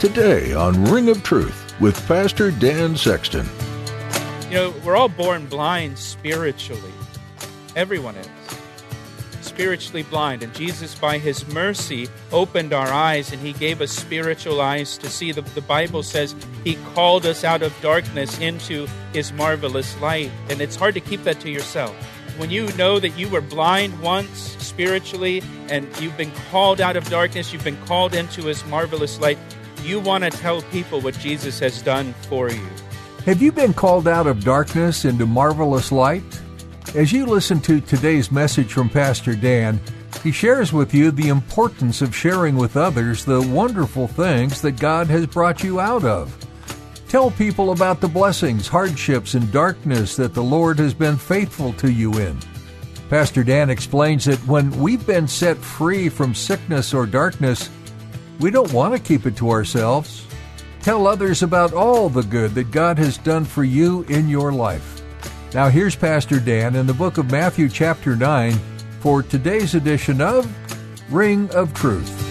Today on Ring of Truth with Pastor Dan Sexton. You know, we're all born blind spiritually. Everyone is. Spiritually blind. And Jesus, by his mercy, opened our eyes and he gave us spiritual eyes to see. The, the Bible says he called us out of darkness into his marvelous light. And it's hard to keep that to yourself. When you know that you were blind once spiritually and you've been called out of darkness, you've been called into his marvelous light, you want to tell people what Jesus has done for you. Have you been called out of darkness into marvelous light? As you listen to today's message from Pastor Dan, he shares with you the importance of sharing with others the wonderful things that God has brought you out of. Tell people about the blessings, hardships, and darkness that the Lord has been faithful to you in. Pastor Dan explains that when we've been set free from sickness or darkness, we don't want to keep it to ourselves. Tell others about all the good that God has done for you in your life. Now, here's Pastor Dan in the book of Matthew, chapter 9, for today's edition of Ring of Truth.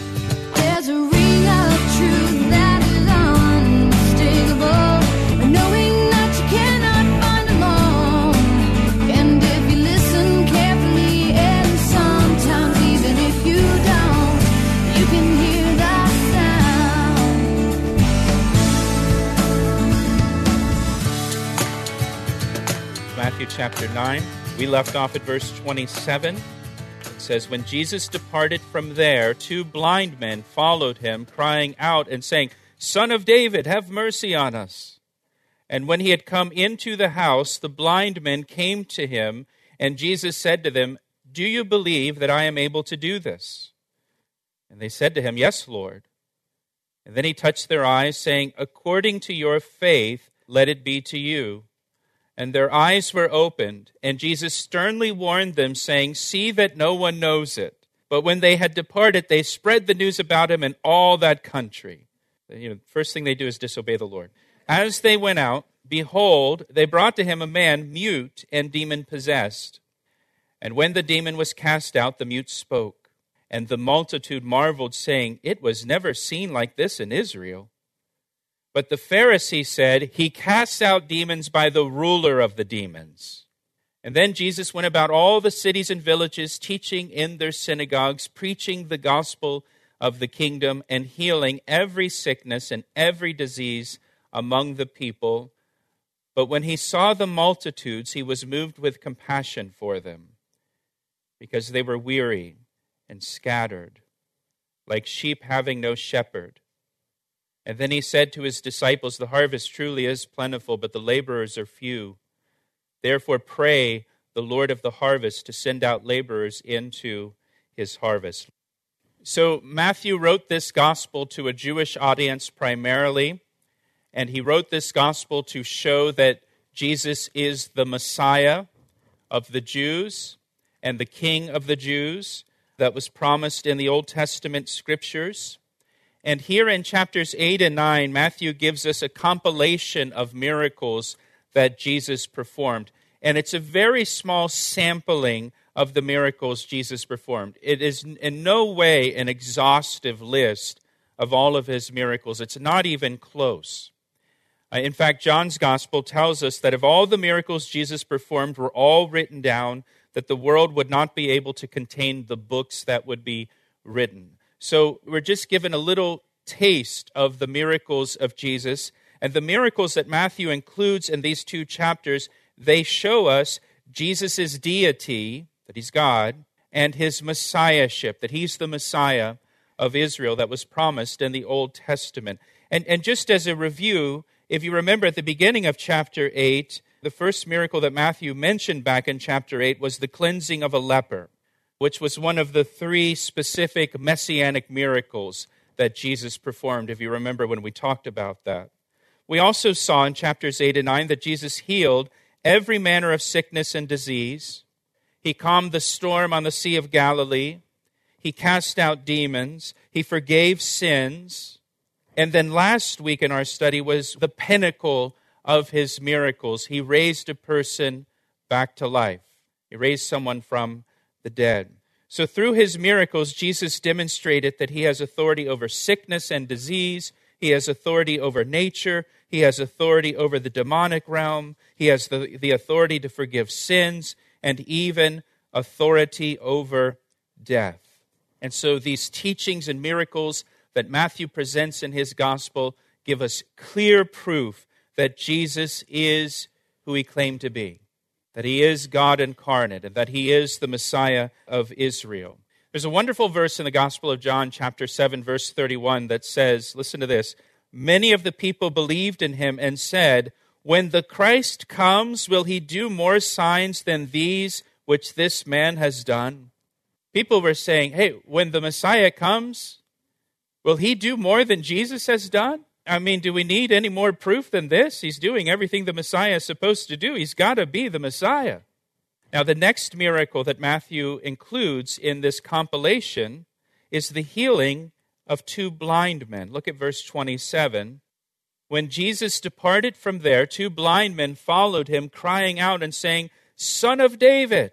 Chapter 9. We left off at verse 27. It says, When Jesus departed from there, two blind men followed him, crying out and saying, Son of David, have mercy on us. And when he had come into the house, the blind men came to him, and Jesus said to them, Do you believe that I am able to do this? And they said to him, Yes, Lord. And then he touched their eyes, saying, According to your faith, let it be to you and their eyes were opened. And Jesus sternly warned them, saying, See that no one knows it. But when they had departed, they spread the news about him in all that country. You know, first thing they do is disobey the Lord. As they went out, behold, they brought to him a man mute and demon possessed. And when the demon was cast out, the mute spoke. And the multitude marveled, saying, It was never seen like this in Israel. But the Pharisee said, He casts out demons by the ruler of the demons. And then Jesus went about all the cities and villages, teaching in their synagogues, preaching the gospel of the kingdom, and healing every sickness and every disease among the people. But when he saw the multitudes, he was moved with compassion for them, because they were weary and scattered, like sheep having no shepherd. And then he said to his disciples, The harvest truly is plentiful, but the laborers are few. Therefore, pray the Lord of the harvest to send out laborers into his harvest. So, Matthew wrote this gospel to a Jewish audience primarily, and he wrote this gospel to show that Jesus is the Messiah of the Jews and the King of the Jews that was promised in the Old Testament scriptures. And here in chapters 8 and 9, Matthew gives us a compilation of miracles that Jesus performed. And it's a very small sampling of the miracles Jesus performed. It is in no way an exhaustive list of all of his miracles, it's not even close. Uh, in fact, John's gospel tells us that if all the miracles Jesus performed were all written down, that the world would not be able to contain the books that would be written. So we're just given a little taste of the miracles of Jesus. And the miracles that Matthew includes in these two chapters, they show us Jesus' deity, that he's God, and his messiahship, that he's the Messiah of Israel that was promised in the Old Testament. And, and just as a review, if you remember at the beginning of chapter 8, the first miracle that Matthew mentioned back in chapter 8 was the cleansing of a leper which was one of the three specific messianic miracles that Jesus performed, if you remember when we talked about that. We also saw in chapters 8 and 9 that Jesus healed every manner of sickness and disease. He calmed the storm on the Sea of Galilee. He cast out demons. He forgave sins. And then last week in our study was the pinnacle of his miracles. He raised a person back to life, he raised someone from the dead. So, through his miracles, Jesus demonstrated that he has authority over sickness and disease, he has authority over nature, he has authority over the demonic realm, he has the, the authority to forgive sins, and even authority over death. And so, these teachings and miracles that Matthew presents in his gospel give us clear proof that Jesus is who he claimed to be that he is God incarnate, and that he is the Messiah of Israel. There's a wonderful verse in the Gospel of John, chapter 7, verse 31, that says, Listen to this. Many of the people believed in him and said, When the Christ comes, will he do more signs than these which this man has done? People were saying, Hey, when the Messiah comes, will he do more than Jesus has done? I mean, do we need any more proof than this? He's doing everything the Messiah is supposed to do. He's got to be the Messiah. Now, the next miracle that Matthew includes in this compilation is the healing of two blind men. Look at verse 27. When Jesus departed from there, two blind men followed him, crying out and saying, Son of David,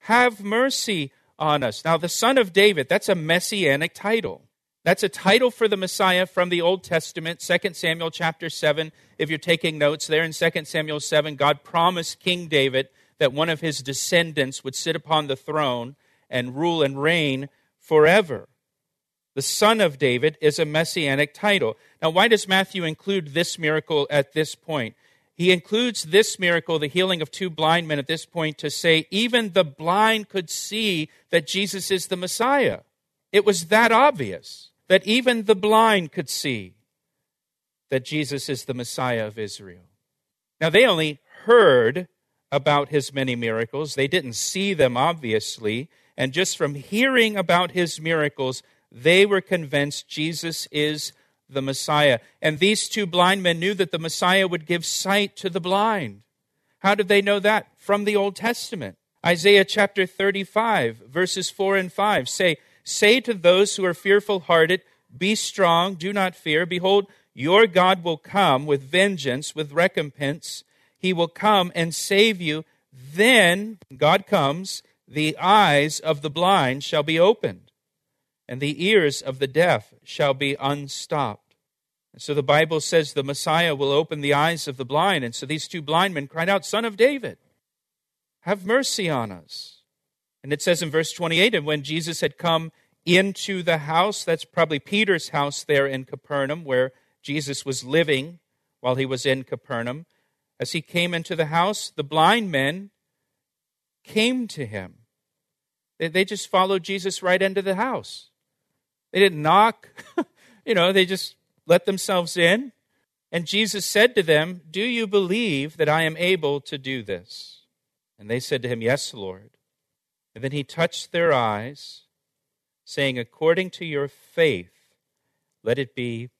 have mercy on us. Now, the Son of David, that's a messianic title. That's a title for the Messiah from the Old Testament, 2 Samuel chapter 7. If you're taking notes there in 2 Samuel 7, God promised King David that one of his descendants would sit upon the throne and rule and reign forever. The Son of David is a messianic title. Now, why does Matthew include this miracle at this point? He includes this miracle, the healing of two blind men, at this point to say even the blind could see that Jesus is the Messiah. It was that obvious that even the blind could see that Jesus is the Messiah of Israel. Now, they only heard about his many miracles, they didn't see them, obviously. And just from hearing about his miracles, they were convinced Jesus is the Messiah. And these two blind men knew that the Messiah would give sight to the blind. How did they know that? From the Old Testament. Isaiah chapter 35, verses 4 and 5 say, Say to those who are fearful hearted, Be strong, do not fear. Behold, your God will come with vengeance, with recompense. He will come and save you. Then, God comes, the eyes of the blind shall be opened, and the ears of the deaf shall be unstopped. And so the Bible says the Messiah will open the eyes of the blind. And so these two blind men cried out, Son of David, have mercy on us. And it says in verse 28 and when Jesus had come into the house, that's probably Peter's house there in Capernaum, where Jesus was living while he was in Capernaum. As he came into the house, the blind men came to him. They just followed Jesus right into the house. They didn't knock, you know, they just let themselves in. And Jesus said to them, Do you believe that I am able to do this? And they said to him, Yes, Lord. And then he touched their eyes, saying, According to your faith, let it be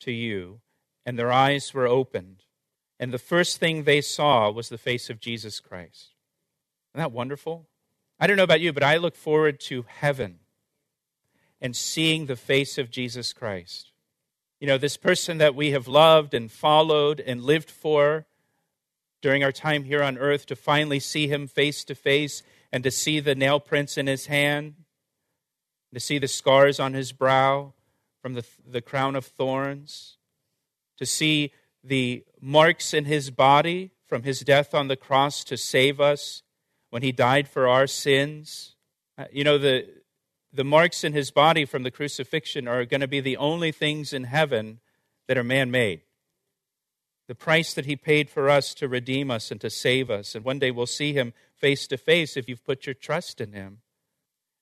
to you. And their eyes were opened. And the first thing they saw was the face of Jesus Christ. Isn't that wonderful? I don't know about you, but I look forward to heaven and seeing the face of Jesus Christ. You know, this person that we have loved and followed and lived for during our time here on earth, to finally see him face to face and to see the nail prints in his hand, to see the scars on his brow from the, the crown of thorns, to see the marks in his body from his death on the cross to save us when he died for our sins. Uh, you know, the, the marks in his body from the crucifixion are going to be the only things in heaven that are man made. The price that he paid for us to redeem us and to save us. And one day we'll see him face to face if you've put your trust in him.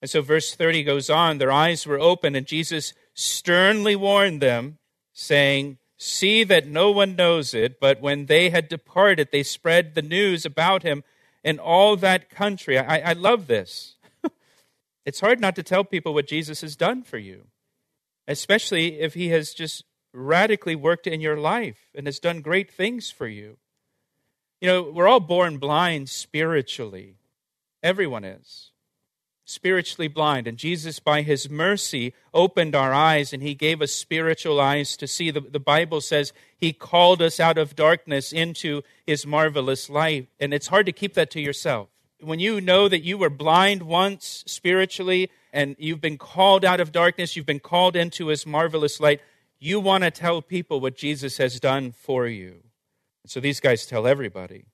And so verse 30 goes on their eyes were open, and Jesus sternly warned them, saying, See that no one knows it, but when they had departed, they spread the news about him in all that country. I, I love this. it's hard not to tell people what Jesus has done for you. especially if he has just radically worked in your life and has done great things for you. You know, we're all born blind spiritually. Everyone is spiritually blind. And Jesus, by his mercy, opened our eyes and he gave us spiritual eyes to see. The, the Bible says he called us out of darkness into his marvelous light. And it's hard to keep that to yourself. When you know that you were blind once spiritually and you've been called out of darkness, you've been called into his marvelous light, you want to tell people what Jesus has done for you. And so these guys tell everybody.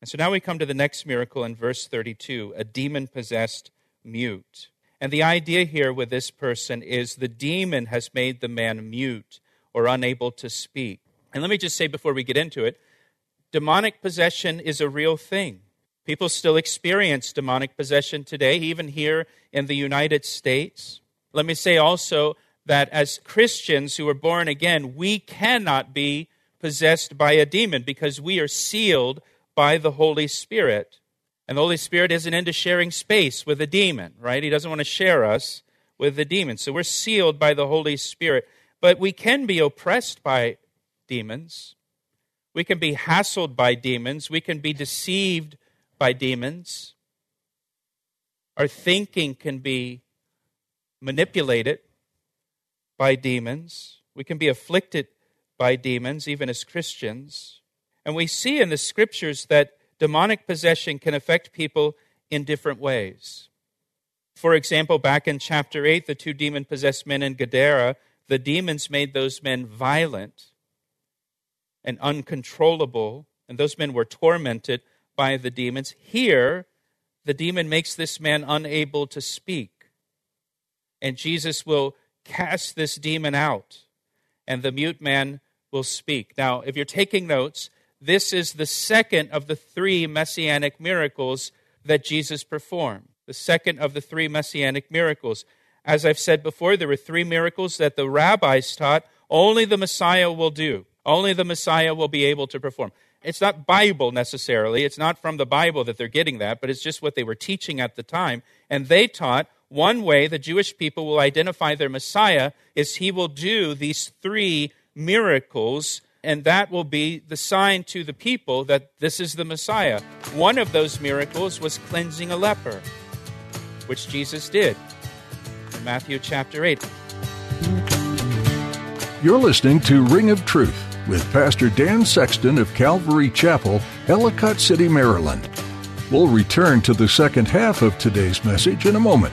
And so now we come to the next miracle in verse 32 a demon possessed mute. And the idea here with this person is the demon has made the man mute or unable to speak. And let me just say before we get into it demonic possession is a real thing. People still experience demonic possession today, even here in the United States. Let me say also that as Christians who are born again, we cannot be possessed by a demon because we are sealed by the Holy Spirit. And the Holy Spirit isn't into sharing space with a demon, right? He doesn't want to share us with the demon. So we're sealed by the Holy Spirit. But we can be oppressed by demons. We can be hassled by demons. We can be deceived by demons. Our thinking can be manipulated by demons. We can be afflicted by demons, even as Christians. And we see in the scriptures that demonic possession can affect people in different ways. For example, back in chapter 8, the two demon possessed men in Gadara, the demons made those men violent and uncontrollable, and those men were tormented by the demons. Here, the demon makes this man unable to speak. And Jesus will cast this demon out, and the mute man will speak. Now, if you're taking notes, this is the second of the three messianic miracles that Jesus performed. The second of the three messianic miracles. As I've said before, there were three miracles that the rabbis taught only the Messiah will do. Only the Messiah will be able to perform. It's not Bible necessarily. It's not from the Bible that they're getting that, but it's just what they were teaching at the time. And they taught one way the Jewish people will identify their Messiah is he will do these three miracles and that will be the sign to the people that this is the Messiah. One of those miracles was cleansing a leper, which Jesus did in Matthew chapter 8. You're listening to Ring of Truth with Pastor Dan Sexton of Calvary Chapel, Ellicott City, Maryland. We'll return to the second half of today's message in a moment.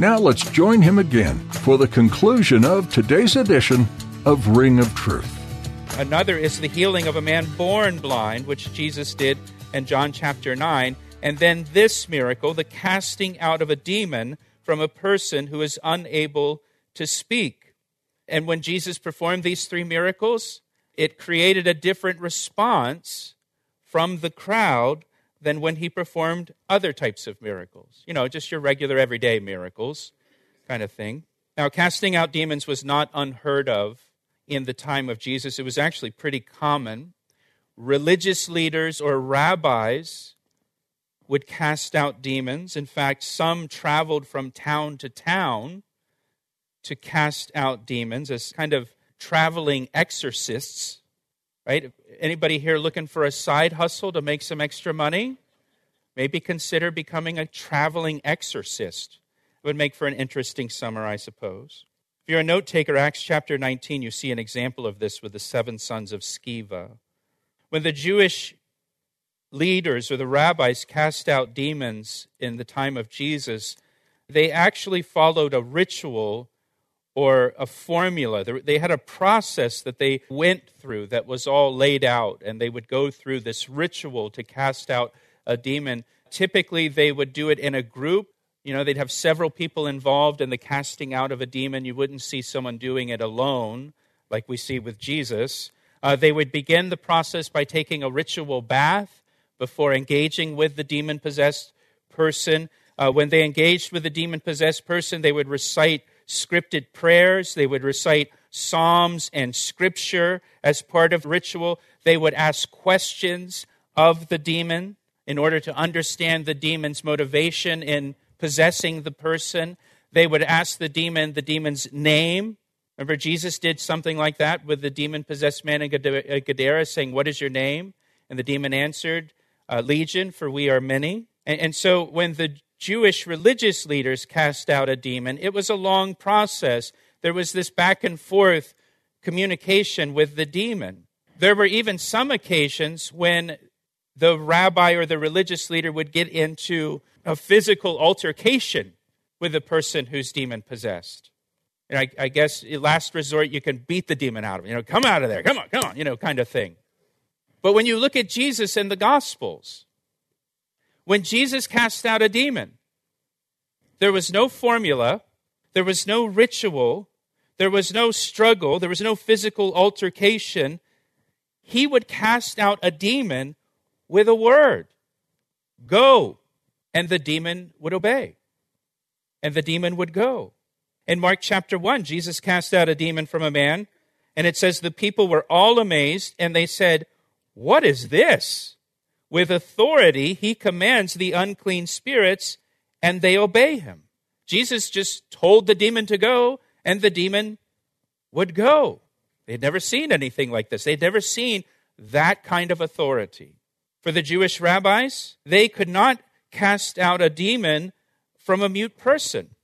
Now let's join him again for the conclusion of today's edition of Ring of Truth. Another is the healing of a man born blind, which Jesus did in John chapter 9. And then this miracle, the casting out of a demon from a person who is unable to speak. And when Jesus performed these three miracles, it created a different response from the crowd than when he performed other types of miracles. You know, just your regular everyday miracles kind of thing. Now, casting out demons was not unheard of in the time of Jesus, it was actually pretty common. Religious leaders or rabbis would cast out demons. In fact, some traveled from town to town to cast out demons as kind of traveling exorcists right? Anybody here looking for a side hustle to make some extra money? Maybe consider becoming a traveling exorcist. It would make for an interesting summer, I suppose. If you're a note taker, Acts chapter 19, you see an example of this with the seven sons of Sceva. When the Jewish leaders or the rabbis cast out demons in the time of Jesus, they actually followed a ritual or a formula. They had a process that they went through that was all laid out, and they would go through this ritual to cast out a demon. Typically, they would do it in a group. You know, they'd have several people involved in the casting out of a demon. You wouldn't see someone doing it alone, like we see with Jesus. Uh, they would begin the process by taking a ritual bath before engaging with the demon possessed person. Uh, when they engaged with the demon possessed person, they would recite scripted prayers, they would recite psalms and scripture as part of ritual. They would ask questions of the demon in order to understand the demon's motivation in possessing the person. They would ask the demon the demon's name. Remember, Jesus did something like that with the demon possessed man in Gadara, saying, What is your name? And the demon answered, uh, Legion, for we are many. And, and so when the Jewish religious leaders cast out a demon, it was a long process. There was this back and forth communication with the demon. There were even some occasions when the rabbi or the religious leader would get into a physical altercation with the person who's demon possessed. And I, I guess last resort, you can beat the demon out of him. You know, come out of there, come on, come on, you know, kind of thing. But when you look at Jesus in the Gospels, when Jesus cast out a demon, there was no formula, there was no ritual, there was no struggle, there was no physical altercation. He would cast out a demon with a word. Go, and the demon would obey, and the demon would go. In Mark chapter 1, Jesus cast out a demon from a man, and it says the people were all amazed, and they said, What is this? With authority, he commands the unclean spirits, and they obey him. Jesus just told the demon to go, and the demon would go. They'd never seen anything like this. They'd never seen that kind of authority. For the Jewish rabbis, they could not cast out a demon from a mute person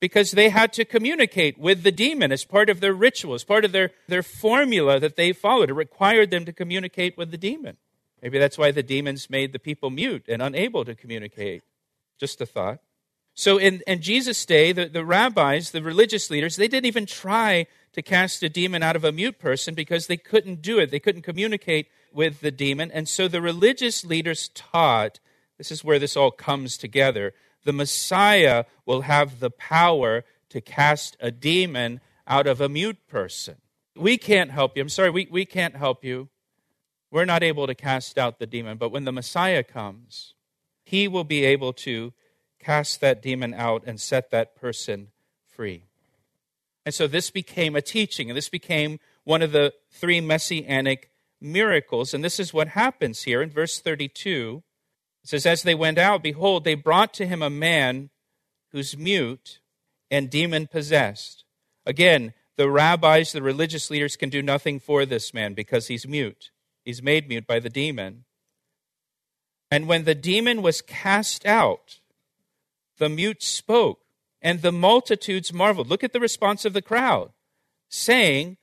because they had to communicate with the demon as part of their ritual, as part of their, their formula that they followed. It required them to communicate with the demon. Maybe that's why the demons made the people mute and unable to communicate. Just a thought. So in, in Jesus' day, the, the rabbis, the religious leaders, they didn't even try to cast a demon out of a mute person because they couldn't do it. They couldn't communicate with the demon. And so the religious leaders taught this is where this all comes together. The Messiah will have the power to cast a demon out of a mute person. We can't help you. I'm sorry, we, we can't help you. We're not able to cast out the demon. But when the Messiah comes, he will be able to cast that demon out and set that person free. And so this became a teaching, and this became one of the three messianic miracles. And this is what happens here in verse 32. It says, As they went out, behold, they brought to him a man who's mute and demon possessed. Again, the rabbis, the religious leaders can do nothing for this man because he's mute. He's made mute by the demon. And when the demon was cast out, the mute spoke, and the multitudes marveled. Look at the response of the crowd, saying,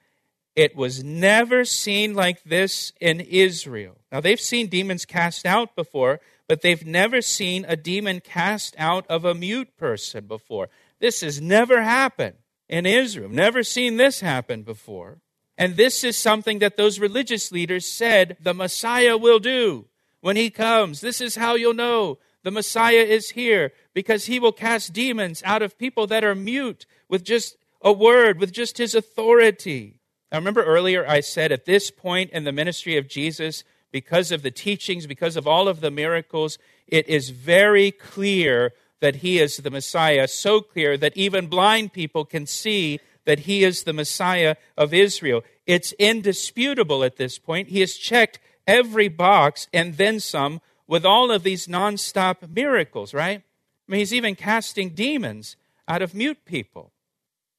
it was never seen like this in Israel. Now, they've seen demons cast out before, but they've never seen a demon cast out of a mute person before. This has never happened in Israel. Never seen this happen before. And this is something that those religious leaders said the Messiah will do when he comes. This is how you'll know the Messiah is here because he will cast demons out of people that are mute with just a word, with just his authority. Now, remember earlier I said at this point in the ministry of Jesus, because of the teachings, because of all of the miracles, it is very clear that he is the Messiah, so clear that even blind people can see that he is the Messiah of Israel. It's indisputable at this point. He has checked every box and then some with all of these nonstop miracles, right? I mean, he's even casting demons out of mute people.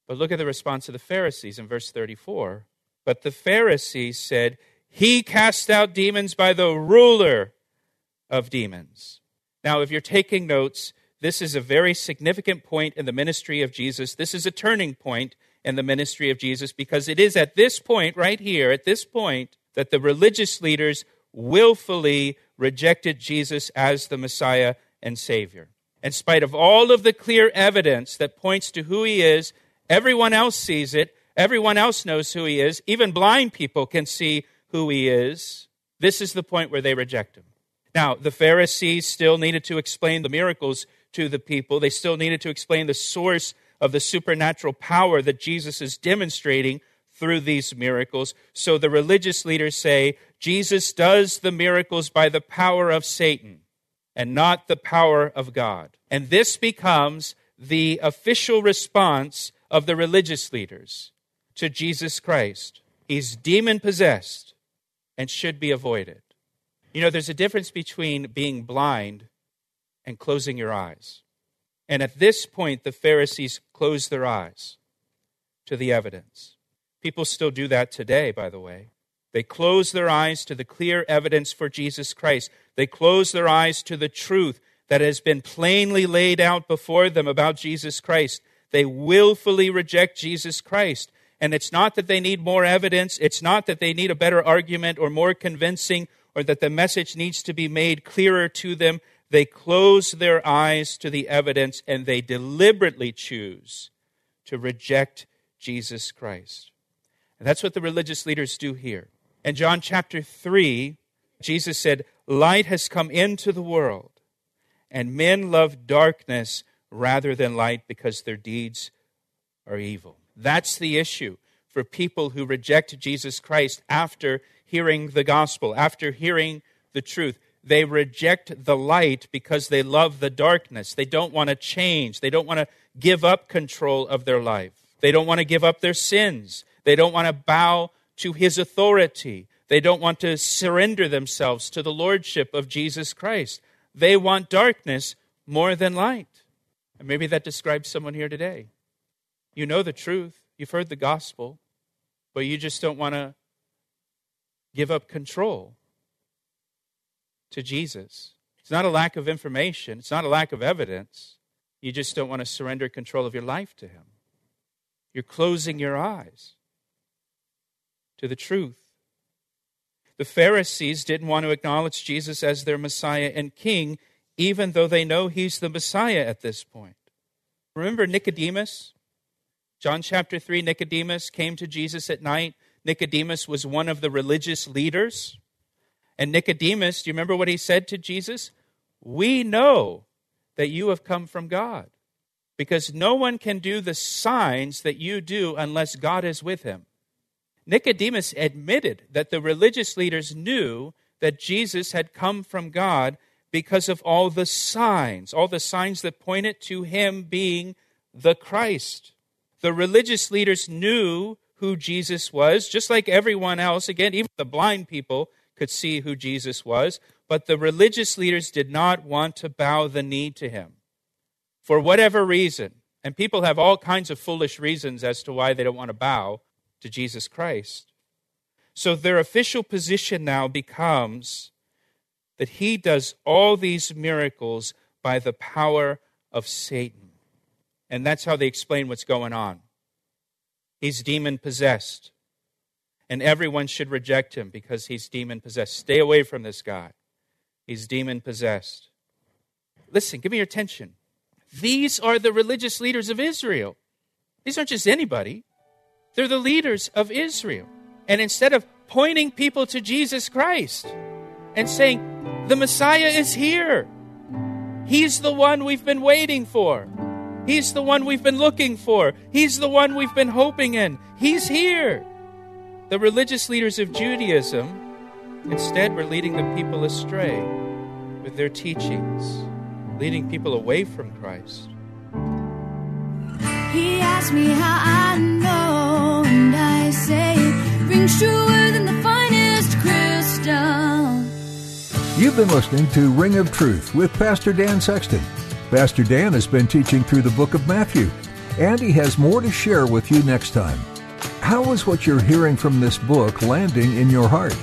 But look at the response of the Pharisees in verse 34. But the Pharisees said, He cast out demons by the ruler of demons. Now, if you're taking notes, this is a very significant point in the ministry of Jesus. This is a turning point in the ministry of Jesus because it is at this point, right here, at this point, that the religious leaders willfully rejected Jesus as the Messiah and Savior. In spite of all of the clear evidence that points to who he is Everyone else sees it. Everyone else knows who he is. Even blind people can see who he is. This is the point where they reject him. Now, the Pharisees still needed to explain the miracles to the people. They still needed to explain the source of the supernatural power that Jesus is demonstrating through these miracles. So the religious leaders say Jesus does the miracles by the power of Satan and not the power of God. And this becomes the official response of the religious leaders to Jesus Christ. He's demon possessed and should be avoided. You know, there's a difference between being blind and closing your eyes. And at this point, the Pharisees closed their eyes to the evidence. People still do that today, by the way. They close their eyes to the clear evidence for Jesus Christ. They close their eyes to the truth that has been plainly laid out before them about Jesus Christ. They willfully reject Jesus Christ. And it's not that they need more evidence, it's not that they need a better argument or more convincing or that the message needs to be made clearer to them. They close their eyes to the evidence and they deliberately choose to reject Jesus Christ. And that's what the religious leaders do here. In John chapter 3, Jesus said, Light has come into the world, and men love darkness rather than light because their deeds are evil. That's the issue for people who reject Jesus Christ after hearing the gospel, after hearing the truth. They reject the light because they love the darkness. They don't want to change. They don't want to give up control of their life. They don't want to give up their sins. They don't want to bow to his authority. They don't want to surrender themselves to the lordship of Jesus Christ. They want darkness more than light. And maybe that describes someone here today. You know the truth, you've heard the gospel, but you just don't want to give up control to Jesus. It's not a lack of information, it's not a lack of evidence. You just don't want to surrender control of your life to Him. You're closing your eyes to the truth. The Pharisees didn't want to acknowledge Jesus as their Messiah and King, even though they know He's the Messiah at this point. Remember Nicodemus? John chapter 3 Nicodemus came to Jesus at night. Nicodemus was one of the religious leaders. And Nicodemus, do you remember what he said to Jesus? We know that you have come from God because no one can do the signs that you do unless God is with him. Nicodemus admitted that the religious leaders knew that Jesus had come from God because of all the signs, all the signs that pointed to him being the Christ. The religious leaders knew who Jesus was, just like everyone else. Again, even the blind people could see who Jesus was, but the religious leaders did not want to bow the knee to him for whatever reason. And people have all kinds of foolish reasons as to why they don't want to bow to Jesus Christ. So their official position now becomes that he does all these miracles by the power of Satan. And that's how they explain what's going on. He's demon possessed and everyone should reject him because he's demon possessed. Stay away from this guy. He's demon possessed. Listen, give me your attention. These are the religious leaders of Israel. These aren't just anybody, they're the leaders of Israel. And instead of pointing people to Jesus Christ and saying, the Messiah is here, He's the one we've been waiting for. He's the one we've been looking for. He's the one we've been hoping in. He's here. The religious leaders of Judaism instead were leading the people astray with their teachings, leading people away from Christ. He asked me how I know, and I say it rings truer than the finest crystal. You've been listening to Ring of Truth with Pastor Dan Sexton. Pastor Dan has been teaching through the book of Matthew, and he has more to share with you next time. How is what you're hearing from this book landing in your heart?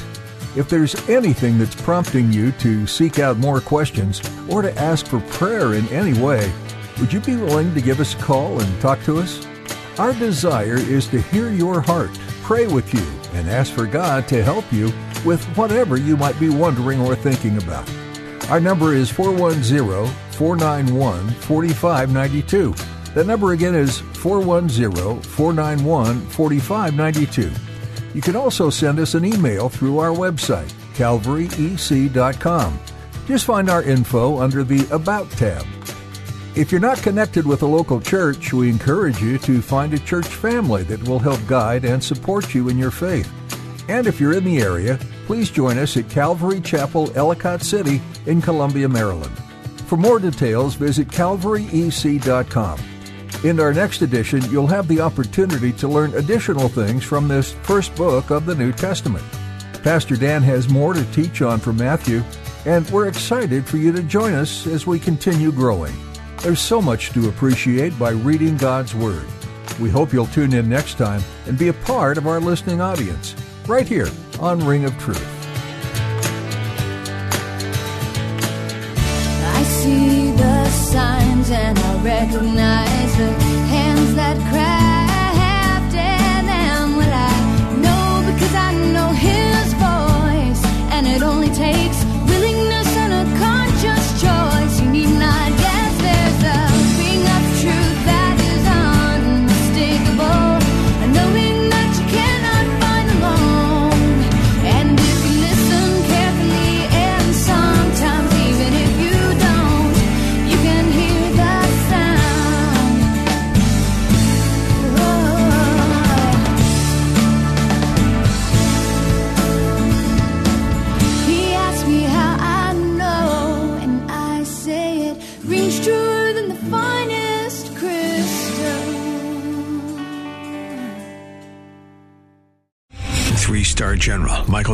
If there's anything that's prompting you to seek out more questions or to ask for prayer in any way, would you be willing to give us a call and talk to us? Our desire is to hear your heart, pray with you, and ask for God to help you with whatever you might be wondering or thinking about. Our number is 410 491 4592. That number again is 410 491 4592. You can also send us an email through our website, calvaryec.com. Just find our info under the About tab. If you're not connected with a local church, we encourage you to find a church family that will help guide and support you in your faith. And if you're in the area, please join us at Calvary Chapel, Ellicott City in Columbia, Maryland. For more details, visit calvaryec.com. In our next edition, you'll have the opportunity to learn additional things from this first book of the New Testament. Pastor Dan has more to teach on from Matthew, and we're excited for you to join us as we continue growing. There's so much to appreciate by reading God's Word. We hope you'll tune in next time and be a part of our listening audience, right here on Ring of Truth. Signs and I recognize the